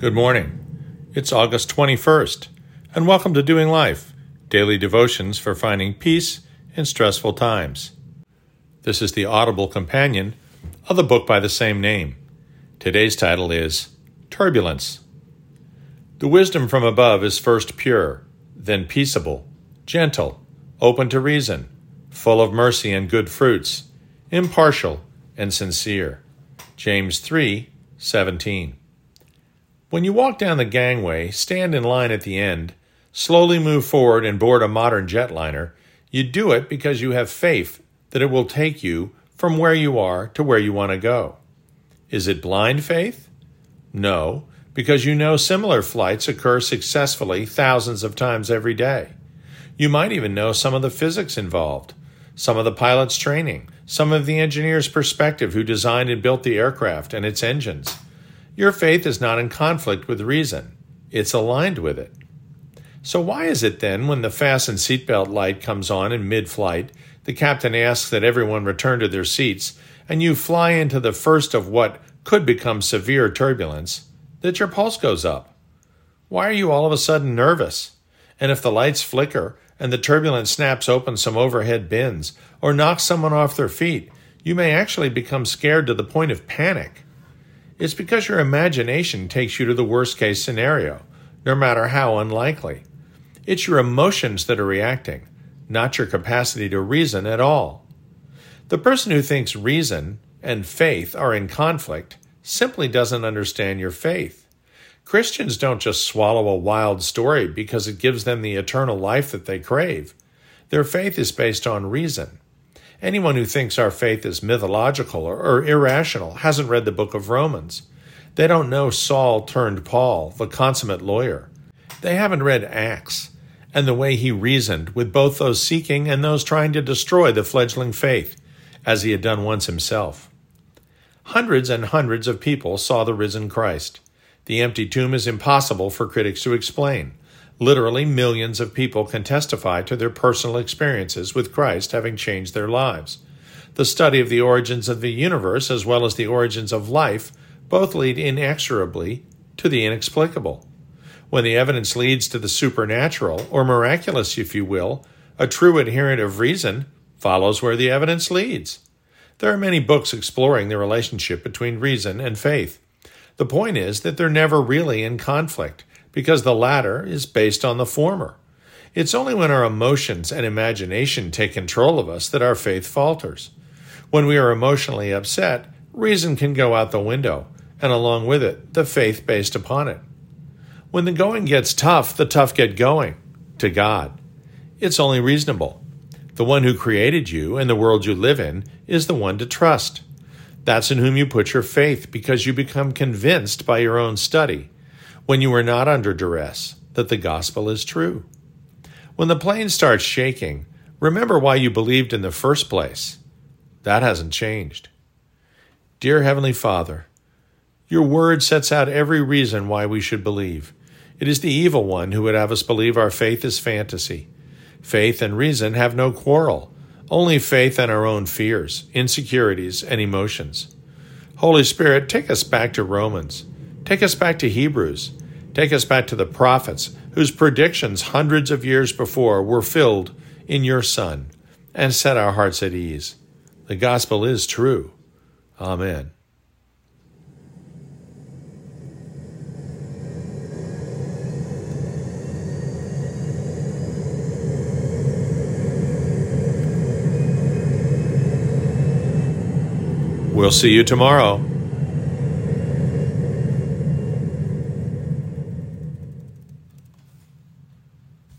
Good morning. It's August 21st, and welcome to Doing Life, daily devotions for finding peace in stressful times. This is the audible companion of the book by the same name. Today's title is Turbulence. The wisdom from above is first pure, then peaceable, gentle, open to reason, full of mercy and good fruits, impartial and sincere. James 3 17. When you walk down the gangway, stand in line at the end, slowly move forward and board a modern jetliner, you do it because you have faith that it will take you from where you are to where you want to go. Is it blind faith? No, because you know similar flights occur successfully thousands of times every day. You might even know some of the physics involved, some of the pilot's training, some of the engineer's perspective who designed and built the aircraft and its engines. Your faith is not in conflict with reason, it's aligned with it. So, why is it then, when the fasten seatbelt light comes on in mid flight, the captain asks that everyone return to their seats, and you fly into the first of what could become severe turbulence, that your pulse goes up? Why are you all of a sudden nervous? And if the lights flicker and the turbulence snaps open some overhead bins or knocks someone off their feet, you may actually become scared to the point of panic. It's because your imagination takes you to the worst case scenario, no matter how unlikely. It's your emotions that are reacting, not your capacity to reason at all. The person who thinks reason and faith are in conflict simply doesn't understand your faith. Christians don't just swallow a wild story because it gives them the eternal life that they crave. Their faith is based on reason. Anyone who thinks our faith is mythological or, or, irrational hasn't read the book of Romans. They don't know Saul turned Paul, the consummate lawyer. They haven't read Acts and the way he reasoned with both those seeking and those trying to destroy the fledgling faith, as he had done once himself. Hundreds and hundreds of people saw the risen Christ. The empty tomb is impossible for critics to explain. Literally, millions of people can testify to their personal experiences with Christ having changed their lives. The study of the origins of the universe, as well as the origins of life, both lead inexorably to the inexplicable. When the evidence leads to the supernatural, or miraculous, if you will, a true adherent of reason follows where the evidence leads. There are many books exploring the relationship between reason and faith. The point is that they're never really in conflict because the latter is based on the former. It's only when our emotions and imagination take control of us that our faith falters. When we are emotionally upset, reason can go out the window, and along with it, the faith based upon it. When the going gets tough, the tough get going to God. It's only reasonable. The one who created you and the world you live in is the one to trust. That's in whom you put your faith because you become convinced by your own study when you are not under duress, that the gospel is true. When the plane starts shaking, remember why you believed in the first place. That hasn't changed. Dear Heavenly Father, your word sets out every reason why we should believe. It is the evil one who would have us believe our faith is fantasy. Faith and reason have no quarrel, only faith and our own fears, insecurities, and emotions. Holy Spirit, take us back to Romans. Take us back to Hebrews. Take us back to the prophets, whose predictions hundreds of years before were filled in your Son, and set our hearts at ease. The gospel is true. Amen. We'll see you tomorrow.